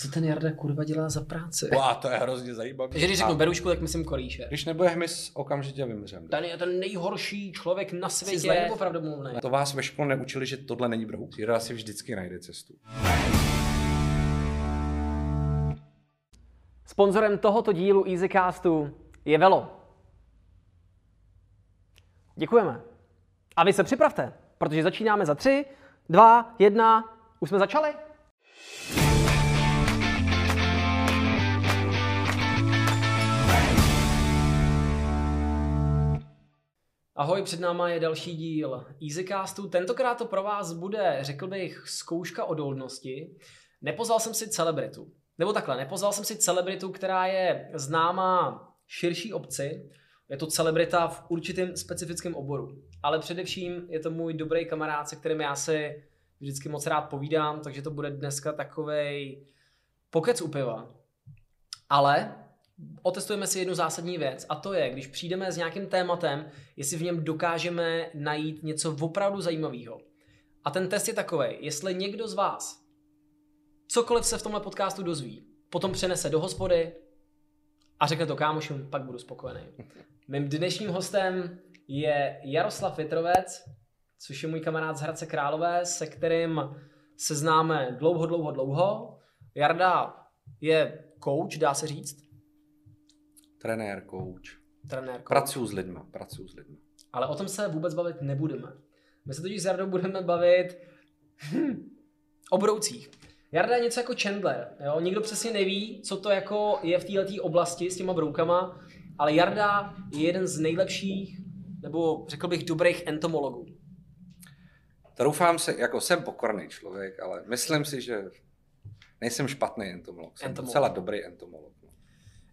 co ten Jarda kurva dělá za práci? Wow, to je hrozně zajímavé. Takže když řeknu berušku, tak myslím kolíše. Když nebude hmyz, okamžitě vymřem. Ten je ten nejhorší člověk na světě. Jsi zlej pravdomluvný? To vás ve škole neučili, že tohle není brouk. Jirka si vždycky najde cestu. Sponzorem tohoto dílu EasyCastu je Velo. Děkujeme. A vy se připravte, protože začínáme za tři, dva, jedna. Už jsme začali? Ahoj, před náma je další díl EasyCastu. Tentokrát to pro vás bude, řekl bych, zkouška odolnosti. Nepozval jsem si celebritu. Nebo takhle, nepozval jsem si celebritu, která je známá širší obci. Je to celebrita v určitém specifickém oboru. Ale především je to můj dobrý kamarád, se kterým já si vždycky moc rád povídám, takže to bude dneska takovej pokec u piva. Ale otestujeme si jednu zásadní věc a to je, když přijdeme s nějakým tématem, jestli v něm dokážeme najít něco opravdu zajímavého. A ten test je takový, jestli někdo z vás cokoliv se v tomhle podcastu dozví, potom přenese do hospody a řekne to kámošům, pak budu spokojený. Mým dnešním hostem je Jaroslav Větrovec, což je můj kamarád z Hradce Králové, se kterým se známe dlouho, dlouho, dlouho. Jarda je coach, dá se říct. Trenér, coach. Trenér, coach. Pracuju s lidma, pracuju s lidma. Ale o tom se vůbec bavit nebudeme. My se totiž s Jardou budeme bavit hm, o broucích. Jarda je něco jako Chandler. Jo? Nikdo přesně neví, co to jako je v této oblasti s těma broukama, ale Jarda je jeden z nejlepších, nebo řekl bych dobrých entomologů. Troufám se, jako jsem pokorný člověk, ale myslím si, že nejsem špatný entomolog. Jsem Entomolog. docela dobrý entomolog.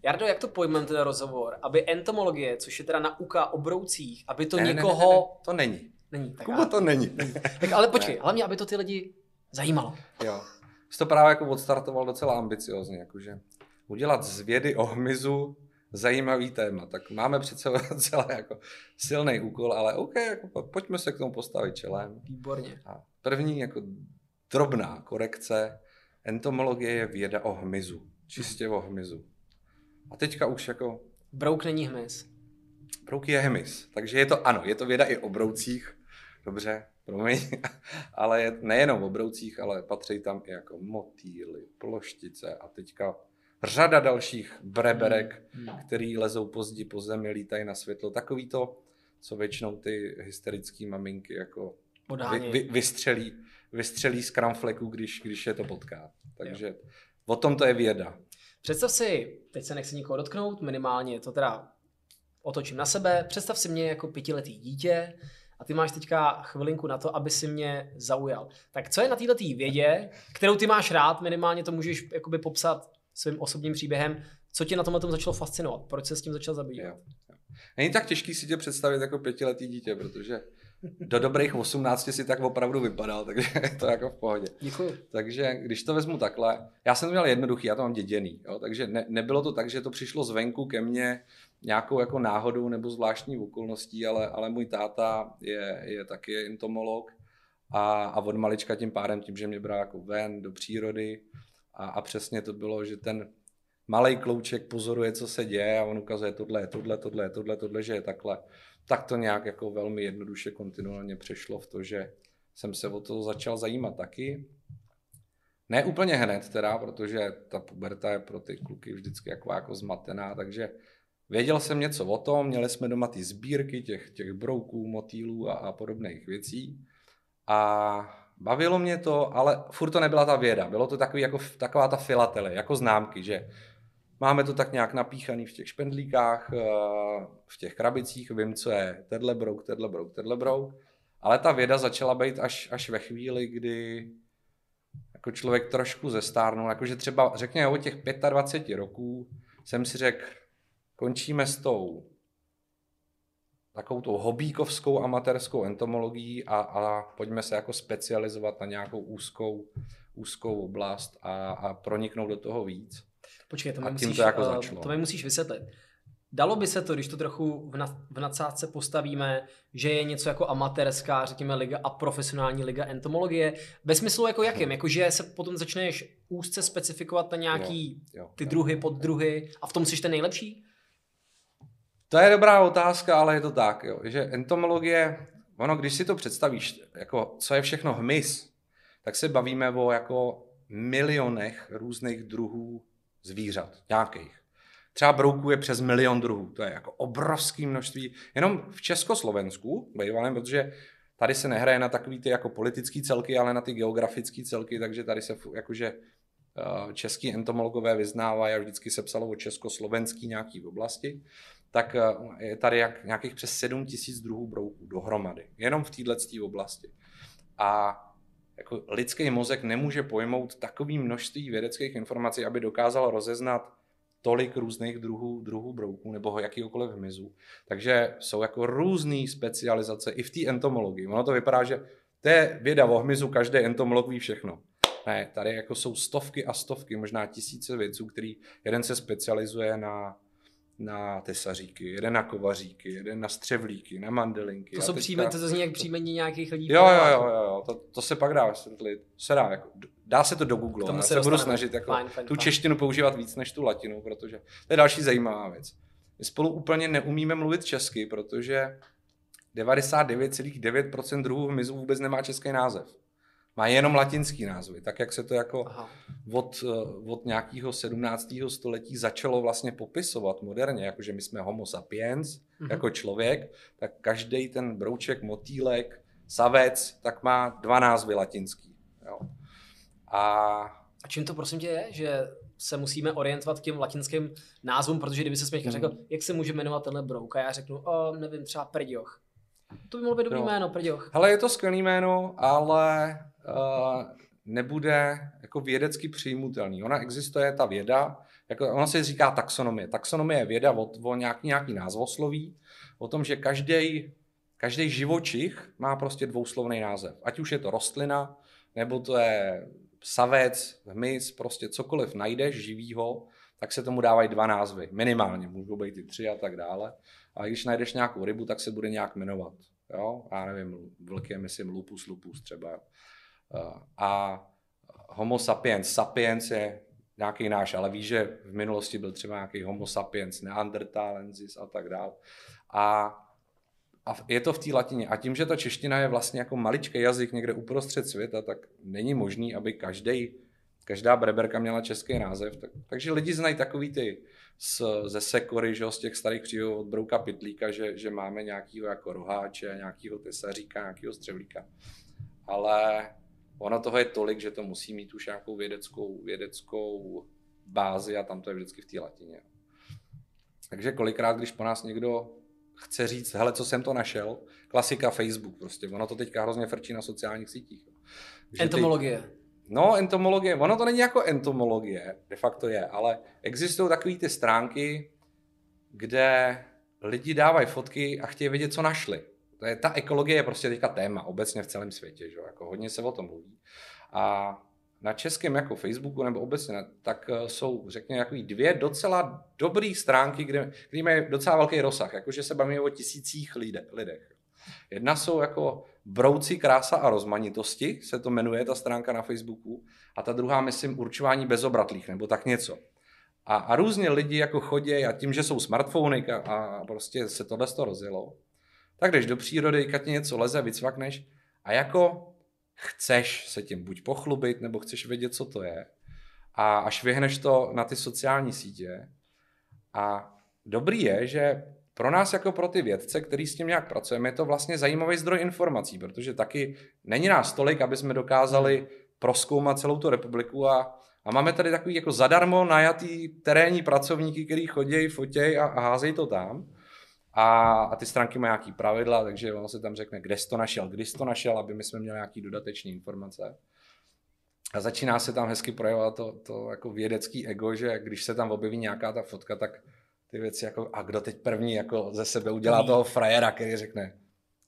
Jardo, jak to pojmem ten rozhovor? Aby entomologie, což je teda nauka o broucích, aby to Ne, ne, ne, někoho... ne, ne, to není. Není. Tak, Kubo, to není. tak ale počkej, hlavně, aby to ty lidi zajímalo. Jo. Jsi to právě jako odstartoval docela ambiciozně, jakože udělat z vědy o hmyzu zajímavý téma. Tak máme přece docela jako silný úkol, ale OK, jako po- pojďme se k tomu postavit čelem. Výborně. A první jako drobná korekce, entomologie je věda o hmyzu, čistě o hmyzu. A teďka už jako Brouk není hmyz. Brouk je hmyz, takže je to ano, je to věda i o broucích, dobře, promiň, ale je nejenom o broucích, ale patří tam i jako motýly, ploštice a teďka řada dalších breberek, Hmm. který lezou pozdě po zemi, lítají na světlo, takový to, co většinou ty hysterické maminky jako vy, Podání. vy, vystřelí, vystřelí z kramfleku, když, když je to potká. Takže o tom to je věda. Představ si, teď se nechci nikoho dotknout, minimálně to teda otočím na sebe, představ si mě jako pětiletý dítě a ty máš teďka chvilinku na to, aby si mě zaujal. Tak co je na této vědě, kterou ty máš rád, minimálně to můžeš jakoby popsat svým osobním příběhem, co tě na tomhle tom začalo fascinovat, proč se s tím začal zabývat? Není tak těžký si tě představit jako pětiletý dítě, protože do dobrých 18 si tak opravdu vypadal, takže je to jako v pohodě. Děkuji. Takže když to vezmu takhle, já jsem to měl jednoduchý, já to mám děděný, jo? takže ne, nebylo to tak, že to přišlo zvenku ke mně nějakou jako náhodou nebo zvláštní okolností, ale, ale můj táta je, je taky entomolog a, a od malička tím pádem, tím, že mě bral jako ven do přírody a, a přesně to bylo, že ten malý klouček pozoruje, co se děje a on ukazuje tohle, tohle, tohle, tohle, tohle, že je takhle. Tak to nějak jako velmi jednoduše kontinuálně přešlo v to, že jsem se o to začal zajímat taky. Ne úplně hned teda, protože ta puberta je pro ty kluky vždycky jako, jako zmatená, takže věděl jsem něco o tom, měli jsme doma ty sbírky těch, těch brouků, motýlů a, a podobných věcí. A bavilo mě to, ale furt to nebyla ta věda. Bylo to takový, jako, taková ta filatele, jako známky, že máme to tak nějak napíchaný v těch špendlíkách, eh, v těch krabicích, vím, co je tenhle brouk, tenhle brouk, tenhle brouk. Ale ta věda začala být až, až ve chvíli, kdy jako člověk trošku zestárnul, jakože třeba řekněme od těch 25 roků jsem si řekl, končíme s tou takovou tou hobíkovskou amatérskou entomologií a, a pojďme se jako specializovat na nějakou úzkou, úzkou oblast a, a proniknout do toho víc. Počkej, to mi, musíš, to jako eh, začalo. to mi musíš vysvětlit. Dalo by se to, když to trochu v, na, v nadsázce postavíme, že je něco jako amatérská, řekněme, liga a profesionální liga entomologie, ve smyslu jako jakým? Jako, že se potom začneš úzce specifikovat na nějaký Jo, jo, ty jo. druhy, poddruhy a v tom jsi ten nejlepší? To je dobrá otázka, ale je to tak, jo, že entomologie, ono, když si to představíš, jako co je všechno hmyz, tak se bavíme o jako milionech různých druhů zvířat, nějakých. Třeba brouků je přes milion druhů, to je jako obrovské množství. Jenom v Československu, bývalém, protože tady se nehraje na takový ty jako politické celky, ale na ty geografické celky, takže tady se jakože eh, český entomologové vyznávají a vždycky se psalo o československý nějaký oblasti, tak eh, je tady jak, nějakých přes 7 tisíc druhů brouků dohromady, jenom v této oblasti. A jako lidský mozek nemůže pojmout takový množství vědeckých informací, aby dokázal rozeznat tolik různých druhů, druhů brouků nebo jakýkoliv hmyzu. Takže jsou jako různé specializace i v té entomologii. Ono to vypadá, že to je věda o hmyzu, každý entomolog ví všechno. Ne, tady jako jsou stovky a stovky, možná tisíce vědců, který jeden se specializuje na, na tesaříky, jeden na kovaříky, jeden na střevlíky, na mandelinky. To, jsou teďka- příjme, to zní jak příjmení nějakých lidí. Jo, jo, jo, jo, jo. To, to se pak dá vysvětlit. Se dá, jako, dá se to do Google. Já se se budu snažit jako, Fajn, fajn, tu fajn. češtinu používat víc než tu latinu, protože to je další zajímavá věc. My spolu úplně neumíme mluvit česky, protože 99,9% druhů hmyzu vůbec nemá český název. Má jenom latinský názvy, tak jak se to jako Aha. od, eh, od nějakého 17. století začalo vlastně popisovat moderně, jakože my jsme homo sapiens, Mhm. jako člověk, tak každý ten brouček, motýlek, savec, tak má dva názvy latinský. Jo. A A čím to prosím tě je, že se musíme orientovat k těm latinským názvům, protože kdyby se Hmm. mi řekl, jak se může jmenovat tenhle brouk, a já řeknu, o, nevím, třeba Prďoch. To by mohlo být dobrý Jo. jméno, Prďoch. hele, je to skvělý jméno, ale nebude jako vědecky přijmutelný. Ona existuje, ta věda, jako ona se říká taxonomie. Taxonomie je věda o, o nějaký, nějaký názvosloví, o tom, že každý každý živočich má prostě dvouslovný název. Ať už je to rostlina, nebo to je savec, hmyz, prostě cokoliv najdeš živýho, tak se tomu dávají dva názvy. Minimálně, můžou být i tři a tak dále. A když najdeš nějakou rybu, tak se bude nějak jmenovat. Jo? Já nevím, vlk je, myslím, lupus lupus třeba. Eh, A homo sapiens, sapiens je nějaký náš, ale víš, že v minulosti byl třeba nějaký homo sapiens, neandertalensis a tak dále. A a je to v té latině. A tím, že ta čeština je vlastně jako maličký jazyk někde uprostřed světa, tak není možný, aby každý, každá breberka měla český název. Tak, takže lidi znají takový ty z, ze Sekory, že z těch starých příběhů od Brouka Pitlíka, že, že máme nějakýho jako roháče, nějakýho tesaříka, nějakýho střevlíka. Ale ono toho je tolik, že to musí mít už nějakou vědeckou, vědeckou bázi a tam to je vždycky v té latině. Takže kolikrát, když po nás někdo chce říct, hele, co jsem to našel, klasika Facebook prostě, ono to teďka hrozně frčí na sociálních sítích. Že ty- Entomologie. No, entomologie, ono to není jako entomologie, de facto je, ale existují takové ty stránky, kde lidi dávají fotky a chtějí vědět, co našli. To je, ta ekologie je prostě teďka téma obecně v celém světě, že? jako hodně se o tom mluví. A na českém jako Facebooku nebo obecně, tak eh, jsou, řekněme, jako dvě docela dobré stránky, kde, kde mají docela velký rozsah, jakože se bavíme o tisících lide, lidech. Jedna jsou jako Brouci krása a rozmanitosti, se to jmenuje ta stránka na Facebooku, a ta druhá, myslím, určování bezobratlých, nebo tak něco. A, a různě lidi jako chodí a tím, že jsou smartfony a, a prostě se tohle to rozjelo, tak jdeš do přírody, kad ti něco leze, vycvakneš a jako chceš se tím buď pochlubit, nebo chceš vědět, co to je. A až vyhneš to na ty sociální sítě. A dobrý je, že pro nás jako pro ty vědce, který s tím nějak pracujeme, je to vlastně zajímavý zdroj informací, protože taky není nás tolik, aby jsme dokázali proskoumat celou tu republiku a, a máme tady takový jako zadarmo najatý terénní pracovníky, který chodí, fotěj a, a házejí to tam. A, a ty stránky mají nějaký pravidla, takže ono se tam řekne, kde jsi to našel, kdy jsi to našel, aby my jsme měli nějaký dodatečné informace. A začíná se tam hezky projevovat to, to jako vědecký ego, že když se tam objeví nějaká ta fotka, tak ty věci jako, a kdo teď první jako ze sebe udělá toho frajera, který řekne,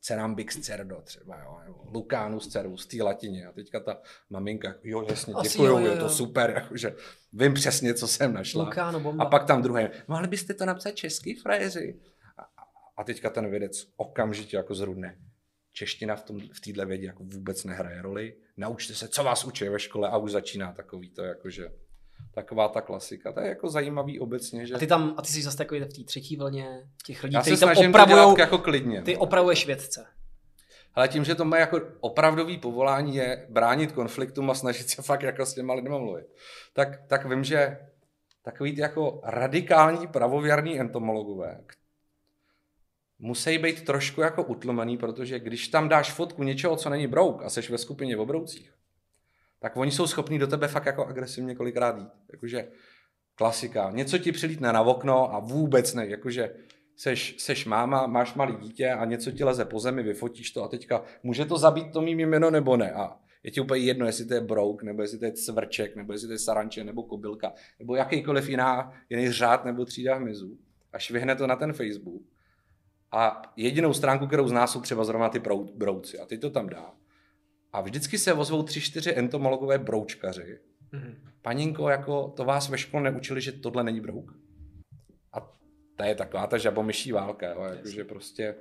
Cerambix cerdo třeba, jo, nebo Lucánus cervus, té latině. A teďka ta maminka, jo, jasně, děkuju, jo, jo, je to super, jakože vím přesně, co jsem našla. Lucano, bomba. A pak tam druhé, mohli byste to napsat český frajeři? A, teďka ten vědec okamžitě jako zrudne. Čeština v, tom, v téhle vědě jako vůbec nehraje roli. Naučte se, co vás učí ve škole a už začíná takový to, jakože taková ta klasika. To je jako zajímavý obecně, že A ty tam, a ty jsi zase takový v té třetí vlně těch lidí, já kteří tam opravujou, jako klidně. ty no. opravuješ vědce. Ale tím, že to má jako opravdový povolání je bránit konfliktům a snažit se fakt jako s těma lidmi mluvit, tak, tak vím, že takový ty jako radikální pravověrní entomologové musí být trošku jako utlumený, protože když tam dáš fotku něčeho, co není brouk a seš ve skupině v obroucích, tak oni jsou schopní do tebe fakt jako agresivně kolikrát jít. Jakože klasika. Něco ti přilítne na okno a vůbec ne. Jakože seš, seš máma, máš malý dítě a něco ti leze po zemi, vyfotíš to a teďka může to zabít to mým jméno nebo ne. A je ti úplně jedno, jestli to je brouk, nebo jestli to je cvrček, nebo jestli to je saranče, nebo kobylka, nebo jakýkoliv jiná, jiný řád nebo třída hmyzu. A švihne to na ten Facebook. A jedinou stránku, kterou zná, jsou třeba zrovna ty brou- brouci. A ty to tam dá. A vždycky se ozvou tři, čtyři entomologové broučkaři. Mhm. Paninko, jako to vás ve škole neučili, že tohle není brouk? A to je taková ta žabomyší válka, jo? Jakože prostě,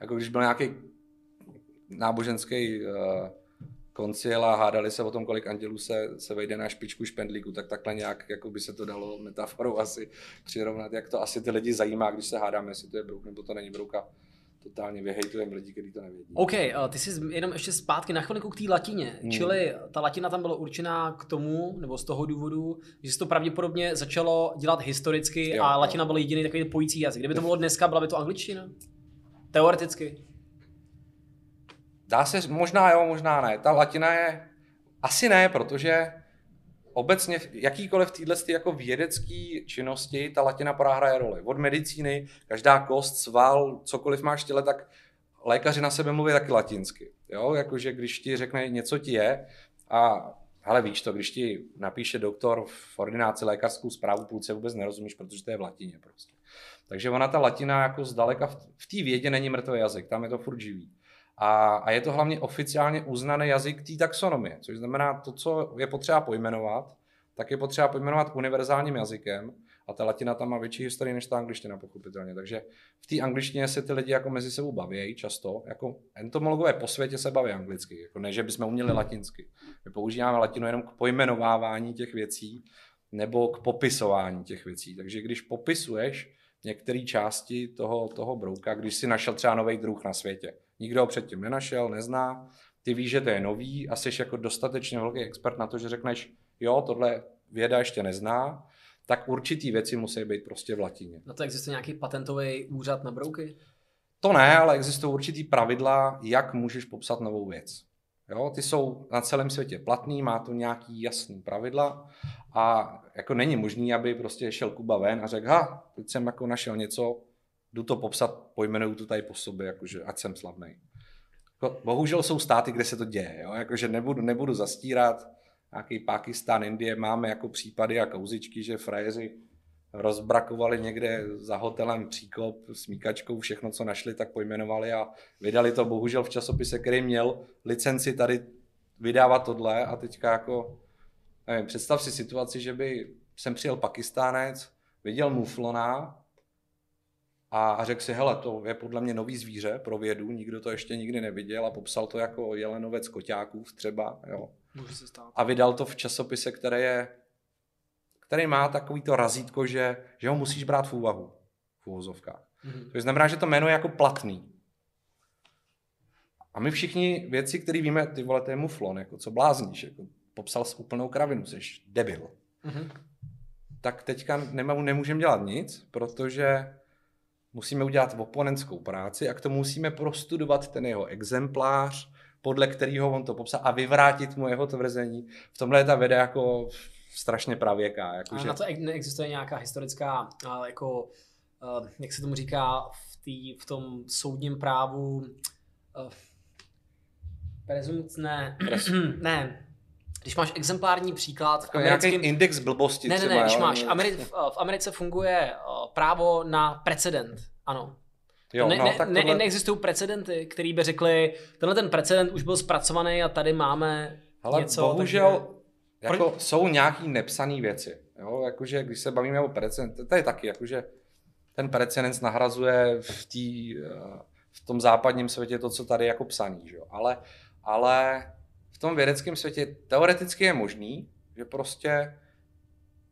jako když byl nějaký náboženský uh, koncil a hádali se o tom, kolik andělů se, se vejde na špičku špendlíku, tak takhle nějak jako by se to dalo metaforou asi přirovnat, jak to asi ty lidi zajímá, když se hádáme, jestli to je brouk nebo to není brouk a totálně vyhejtujeme lidi, kteří to nevědí. OK, eh, ty jsi jenom ještě zpátky na chvilku k té latině. Hmm. Čili ta latina tam byla určená k tomu, nebo z toho důvodu, že se to pravděpodobně začalo dělat historicky Jo, a latina byl jediný takový pojící jazyk. Kdyby to bylo dneska, byla by to angličtina? Teoreticky. Dá se, možná jo, možná ne. Ta latina je, asi ne, protože obecně v jakýkoliv téhle jako vědecké činnosti ta latina porá hraje roli. Od medicíny, každá kost, sval, cokoliv máš těle, tak lékaři na sebe mluví taky latinsky. Jo? Jakože když ti řekne něco ti je a hele víš to, když ti napíše doktor v ordinaci lékařskou zprávu, půlce vůbec nerozumíš, protože to je v latině prostě. Takže ona ta latina jako zdaleka v té vědě není mrtvý jazyk, tam je to furt živý. A, a je to hlavně oficiálně uznaný jazyk té taxonomie, což znamená to, co je potřeba pojmenovat, tak je potřeba pojmenovat univerzálním jazykem a ta latina tam má větší historii než ta angličtina, pochopitelně. Takže v té angličtině se ty lidi jako mezi sebou baví často. Jako entomologové po světě se baví anglicky, jako ne, že bychom uměli latinsky. My používáme latinu jenom k pojmenovávání těch věcí nebo k popisování těch věcí. Takže když popisuješ některé části toho, toho brouka, když si našel třeba nový druh na světě, nikdo ho předtím nenašel, nezná, ty víš, že to je nový a jsi jako dostatečně velký expert na to, že řekneš, jo, tohle věda ještě nezná, tak určitý věci musí být prostě v latině. Na to existuje nějaký patentový úřad na brouky? To ne, ale existují určitý pravidla, jak můžeš popsat novou věc. Jo, ty jsou na celém světě platný, má to nějaký jasný pravidla a jako není možný, aby prostě šel Kuba ven a řekl, ha, teď jsem jako našel něco, jdu to popsat, pojmenuju to tady po sobě, jakože ať jsem slavný. Jako, bohužel jsou státy, kde se to děje, jo? Jakože nebudu, nebudu zastírat, nějaký Pákistán, Indie, máme jako případy a kauzičky, že frajeři rozbrakovali někde za hotelem příkop s míkačkou, všechno, co našli, tak pojmenovali a vydali to bohužel v časopise, který měl licenci tady vydávat tohle a teďka jako, nevím, představ si situaci, že by sem přijel Pakistánec, viděl muflona a řekl si, hele, to je podle mě nový zvíře pro vědu, nikdo to ještě nikdy neviděl a popsal to jako jelenovec koťáků třeba, jo. Může se stát. A vydal to v časopise, který je který má takový to razítko, že, že ho musíš brát v úvahu v úvozovkách. Mhm. To znamená, že to jméno je jako platný. A my všichni věci, které víme, ty vole, to je muflon, jako co blázníš, jako popsal s úplnou kravinu, jsi debil. Mhm. Tak teďka nemůžeme dělat nic, protože musíme udělat oponentskou práci a k tomu musíme prostudovat ten jeho exemplář, podle kterého on to popsal a vyvrátit mu jeho tvrzení. V tomhle je ta věda jako strašně pravěká. A Jakože... na to ex- neexistuje nějaká historická, ale jako, jak se tomu říká v, tý, v tom soudním právu, uh, prezumc, ne, ne, když máš exemplární příklad v nějaký americkém... index blbosti Ne, ne, třeba, ne, když máš, Ameri- v, Americe funguje uh, právo na precedent, ano. Jo, ne, no, ne, tak ne, tohle- neexistují precedenty, který by řekli, tenhle ten precedent už byl zpracovaný a tady máme Ale něco. bohužel takže... jako jsou nějaký nepsané věci. Jo? Jakože, když se bavíme o precedent, to je taky, jakože ten precedens nahrazuje v, tý, eh, v tom západním světě to, co tady je jako psaný. Že? jo. Ale, ale v tom vědeckém světě teoreticky je možný, že prostě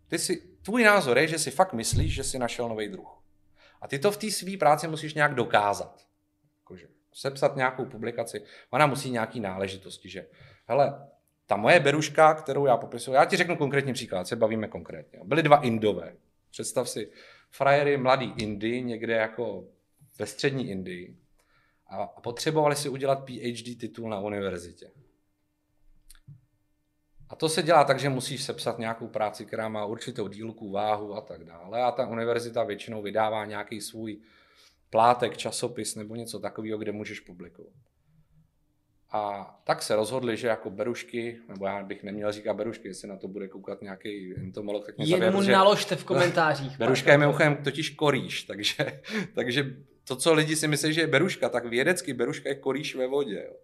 ty si, tvůj názor je, že si fakt myslíš, že si našel nový druh. A ty to v té své práci musíš nějak dokázat. Jakože sepsat nějakou publikaci, ona musí nějaký náležitosti, že hele, ta moje beruška, kterou já popisuju, já ti řeknu konkrétní příklad, se bavíme konkrétně. Byly dva Indové. Představ si, frajery mladý Indy, někde jako ve střední Indii a potřebovali si udělat PhD titul na univerzitě. A to se dělá tak, že musíš sepsat nějakou práci, která má určitou dílku, váhu a tak dále. A ta univerzita většinou vydává nějaký svůj plátek, časopis nebo něco takového, kde můžeš publikovat. A tak se rozhodli, že jako berušky, nebo já bych neměl říkat berušky, jestli na to bude koukat nějaký entomolog, tak mě Jen mu naložte v komentářích. Beruška je mimochodem totiž korýš, takže, takže to, co lidi si myslí, že je beruška, tak vědecky beruška je korýš ve vodě. Jo.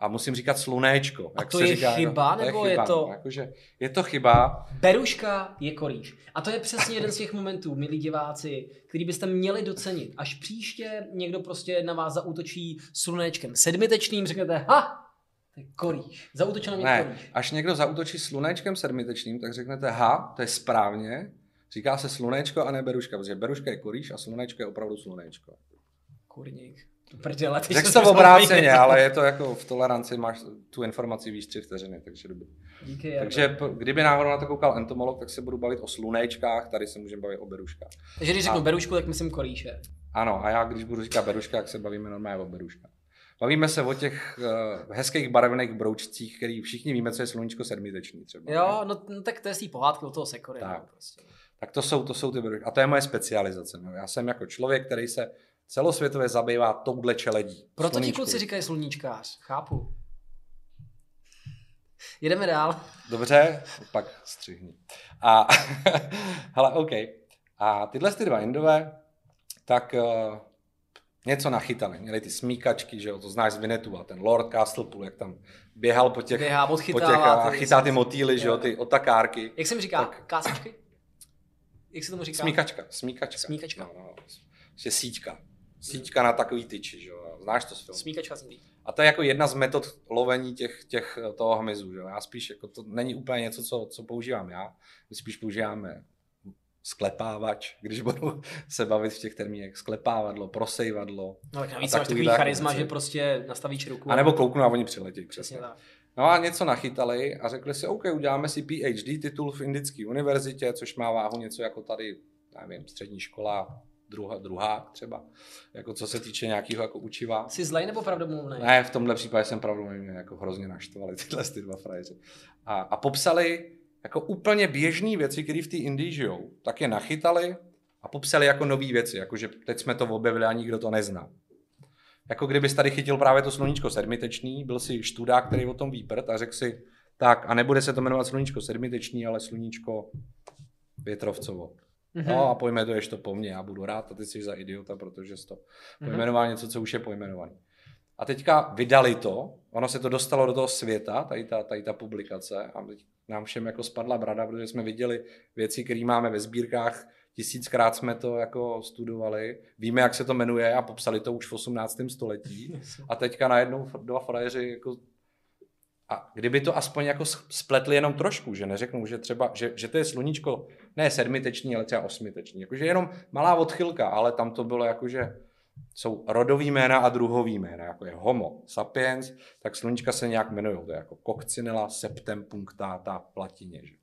A musím říkat slunéčko. A jak to se je říká, chyba, no, nebo je to- no, Jakože, je to chyba. Beruška je korýš. A to je přesně jeden z těch momentů, milí diváci, který byste měli docenit. Až příště někdo prostě na vás zaútočí slunečkem sedmitečným, řeknete, ha, to je korýš. Zautočil na mě Ne, korýš. až někdo zautočí slunečkem sedmitečným, tak řeknete, ha, to je správně, říká se slunečko a ne beruška, protože beruška je korýš a slunečko je opravdu slunečko. Kurník. Řekl jsi to prostě obráceně, ale je to jako v toleranci, máš tu informaci víš tři vteřiny, takže dobrý. Díky. Takže p- kdyby náhodou na to koukal entomolog, tak se budu bavit o slunečkách, tady se můžeme bavit o beruškách. Takže když řeknu a- berušku, tak myslím korýše. Ano, a já když budu říkat beruška, tak se bavíme normálně o beruškách. Bavíme se o těch uh, hezkých barevných broučcích, který všichni víme, co je sluníčko sedmiteční třeba. Jo, ne? no, no tak to je z té pohádky o toho sekory. Tak. No, prostě. Tak to jsou, to jsou ty berušky. A to je moje specializace. No. Já jsem jako člověk, který se celosvětově zabývá touhle čeledí. Proto ti sluníčkovou. kluci říkají sluníčkář. Chápu. Jedeme dál. Dobře, pak střihni. A, hele, OK. A tyhle ty dva Indové, tak uh, něco nachytali. Měli ty smíkačky, že jo, to znáš z Vinetu, a ten Lord Castlepool, jak tam běhal po těch, Běhá, po těch a ty chytá ty motýly, že jo, ty otakárky. Jak se mi říká? Tak. Kásečky? Jak se tomu říká? Smíkačka, smíkačka. Smíkačka. No, no. Že síťka. Síťka na takový tyči, že jo. Znáš to z filmu? Smíkačka líp. A to je jako jedna z metod lovení těch, těch toho hmyzu. Že? jo. Já spíš, jako to není úplně něco, co, co používám já. My spíš používáme sklepávač, když budu se bavit v těch termínech. Sklepávadlo, prosejvadlo. No tak navíc máš takový charisma, že prostě nastavíš ruku. A nebo kouknu a oni přiletějí. Přesně Přesně. tak. No a něco nachytali a řekli si, OK, uděláme si PhD titul v Indické univerzitě, což má váhu něco jako tady, já nevím, střední škola, druhá, druhá třeba, jako co se týče nějakého jako učiva. Jsi zlej nebo pravdomluvný? Ne, v tomhle případě jsem pravdu mě jako hrozně naštvali tyhle ty dva frajeři. A, a popsali jako úplně běžné věci, které v té Indii žijou, tak je nachytali a popsali jako nové věci, jakože teď jsme to objevili a nikdo to nezná. Jako kdybys tady chytil právě to sluníčko sedmitečný, byl si študák, který o tom ví prd a řekl si, tak a nebude se to jmenovat sluníčko sedmitečný, ale sluníčko větrovcovo. Mhm. No a pojmenuješ to po mně, já budu rád a ty jsi za idiota, protože jsi to Mhm. pojmenoval něco, co už je pojmenovaný. A teďka vydali to, ono se to dostalo do toho světa, tady ta, tady ta publikace a teď nám všem jako spadla brada, protože jsme viděli věci, které máme ve sbírkách, tisíckrát jsme to jako studovali, víme, jak se to jmenuje a popsali to už v 18. století a teďka najednou dva frajeři jako a kdyby to aspoň jako spletli jenom trošku, že neřeknou, že třeba, že, že to je sluníčko ne sedmitečný, ale třeba osmitečný. Jakože jenom malá odchylka, ale tam to bylo jako, že jsou rodový jména a druhový jména, jako je homo sapiens, tak sluníčka se nějak jmenují, to je jako coccinella septem punctata v latině. Že?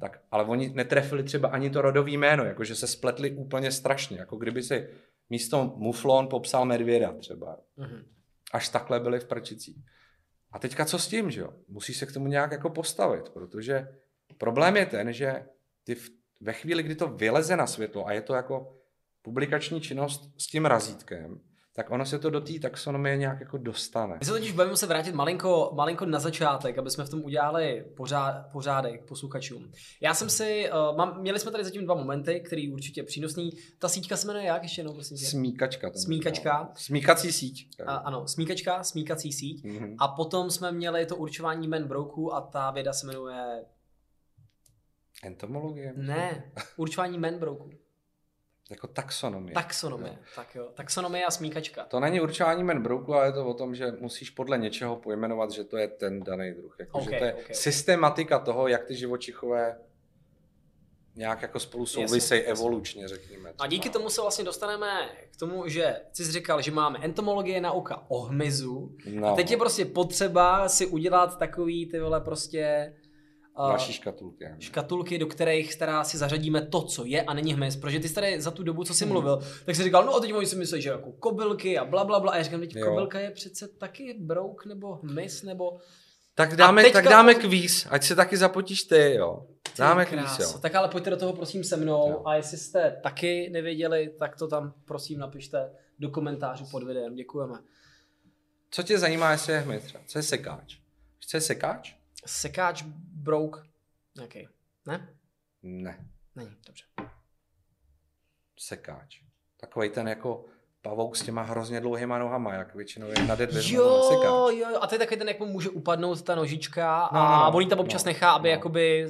Tak, ale oni netrefili třeba ani to rodový jméno, jakože se spletli úplně strašně, jako kdyby si místo muflon popsal medvěda třeba. Mhm. Až takhle byli v prčicích. A teďka co s tím, že jo? Musí se k tomu nějak jako postavit, protože problém je ten, že ty v, ve chvíli, kdy to vyleze na světlo a je to jako publikační činnost s tím razítkem, tak ono se to do té taxonomie nějak jako dostane. My se totiž budeme se vrátit malinko, malinko na začátek, aby jsme v tom udělali pořád, pořádek posluchačům. Já jsem si, uh, mám, měli jsme tady zatím dva momenty, který určitě přínosný. Ta síťka se jmenuje jak ještě jednou, prosím tě? Smíkačka. Smíkačka. možná. Smíkací síť. A, ano, smíkačka, smíkací síť. Mhm. A potom jsme měli to určování men brouků a ta věda se jmenuje... Entomologie? Ne, určování men brouků. Jako taxonomie. Taxonomie. Tak jo, taxonomie a smíkačka. To není určování men brouku, ale je to o tom, že musíš podle něčeho pojmenovat, že to je ten daný druh. Jako, Ok, že to je ok. systematika toho, jak ty živočichové nějak jako spolu souvisejí evolučně, řekněme. A díky tomu se vlastně dostaneme k tomu, že ty jsi říkal, že máme entomologie nauka o hmyzu. No, A teď je prostě potřeba si udělat takový ty vole prostě naší škatulky. ano. škatulky, do kterých teda si zařadíme to, co je a není hmyz. Protože ty jsi tady za tu dobu, co jsi Hmm. mluvil, tak jsi říkal, no a teď oni si myslí, že jako kobylky a bla, bla, bla. A já říkám, teď Jo. kobylka je přece taky brouk nebo hmyz nebo... Tak dáme, teďka- tak dáme kvíz, ať se taky zapotíš ty, jo. Dáme kvíz, jo. Tak ale pojďte do toho prosím se mnou Jo. a jestli jste taky nevěděli, tak to tam prosím napište do komentářů pod videem. Děkujeme. Co tě zajímá, jestli je hmyz? Co je sekáč? Co je sekáč? Sekáč, brouk, nějaký. Ne? Ne, Není, dobře. sekáč. Takový ten jako pavouk s těma hrozně dlouhýma nohama, jak většinou je na dvě. Jo, jo, jo, a to je takový ten, jak mu může upadnout ta nožička No, a no, no. on ji tam občas No, nechá, aby no. jakoby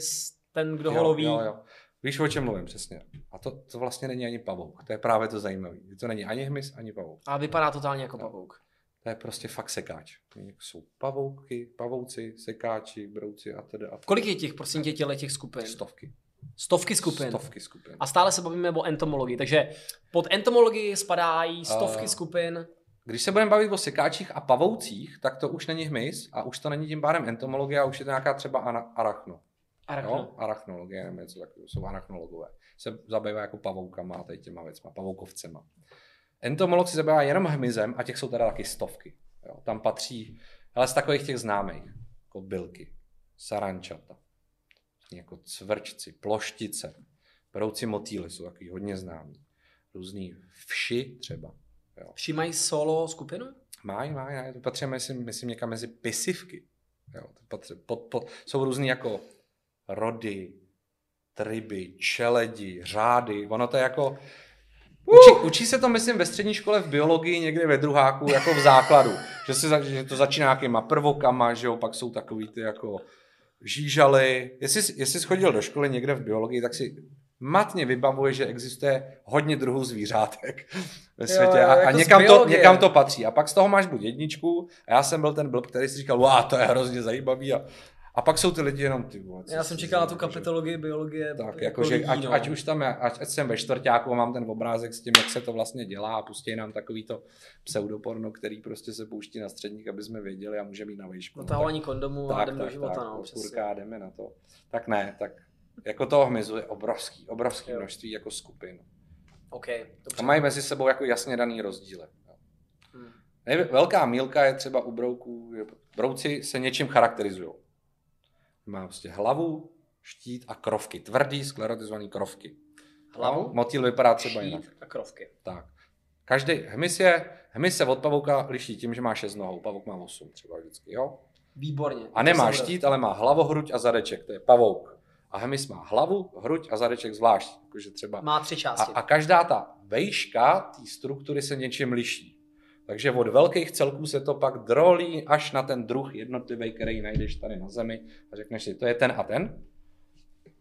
ten, kdo ho Jo, loví, Jo, jo. Víš, o čem mluvím přesně. A to, to vlastně není ani pavouk. To je právě to zajímavé. To není ani hmyz, ani pavouk. a vypadá totálně jako No. pavouk. To je prostě fakt sekáč. Jsou pavouky, pavouci, sekáči, brouci a tedy. A tedy. Kolik je těch, prosím tě, těle těch skupin? Stovky. Stovky skupin. Stovky skupin. A stále se bavíme o entomologii, takže pod entomologii spadají stovky A- skupin. Když se budeme bavit o sekáčích a pavoucích, tak to už není hmyz a už to není tím pádem entomologie a už je to nějaká třeba ana- arachno. Arachno. Jo? Arachnologie, nebo něco takového, jsou arachnologové. Se zabývá jako pavoukama a tady těma věcma, pavoukovcema. Entomolog si zabývá jenom hmyzem a těch jsou teda taky stovky. Jo? Tam patří, ale z takových těch známých, jako bylky, sarančata, jako cvrčci, ploštice, brouci motýly jsou takový hodně známí. Různý vši třeba. Jo. Všimají solo skupinu? Mají, mají, mají. To patří, myslím, myslím, někam mezi pisivky. Jo, to patří, pod, pod, jsou různý jako rody, triby, čeledi, řády. Ono to je jako... Učí, učí se to, myslím, ve střední škole v biologii někde ve druháku, jako v základu. Že, se, že to začíná nějakýma prvokama, že jo, pak jsou takový ty jako žížaly. Jestli, jsi- jestli jsi chodil do školy někde v biologii, tak si matně vybavuje, že existuje hodně druhů zvířátek ve světě jo, a, a jako z někam, to, někam to patří. A pak z toho máš buď jedničku a já jsem byl ten blb, který si říkal, wow, to je hrozně zajímavý a, a pak jsou ty lidi jenom ty vole, Já jsem čekal na tu kapitologii biologie. tak, jako jakože lidí, ať, no. ať, už tam ať, ať jsem ve čtvrtáku a mám ten obrázek s tím, jak se to vlastně dělá a pustí nám takový to pseudoporno, který prostě se pouští na středních, aby jsme věděli a můžeme jít na výšku. Natahování kondomů a tak, jdem do tak, života, tak, no, o přesně. kurka, jdeme na to. Tak ne, tak jako toho hmyzu je obrovský, obrovský Jo. množství jako skupin. OK, A dobře. mají mezi sebou jako jasně daný rozdíly. Hmm. Velká mílka je třeba u brouků, brouci se něčím charakterizují. Má prostě hlavu, štít a krovky. Tvrdý, sklerotizovaný krovky. Hlavu, No, Motýl vypadá třeba jinak. štít a krovky. Tak. Každý hmyz, je, hmyz se od pavouka liší tím, že má šest nohou. Pavouk má osm třeba vždycky, jo? Výborně. A nemá štít, ale má hlavo, hruď a zadeček. To je pavouk. A hmyz má hlavu, hruď a zadeček zvlášť. Jakože třeba Má tři a, části. a každá ta vejška té struktury se něčím liší. Takže od velkých celků se to pak drolí až na ten druh jednotlivý, který najdeš tady na zemi a řekneš si, to je ten a ten.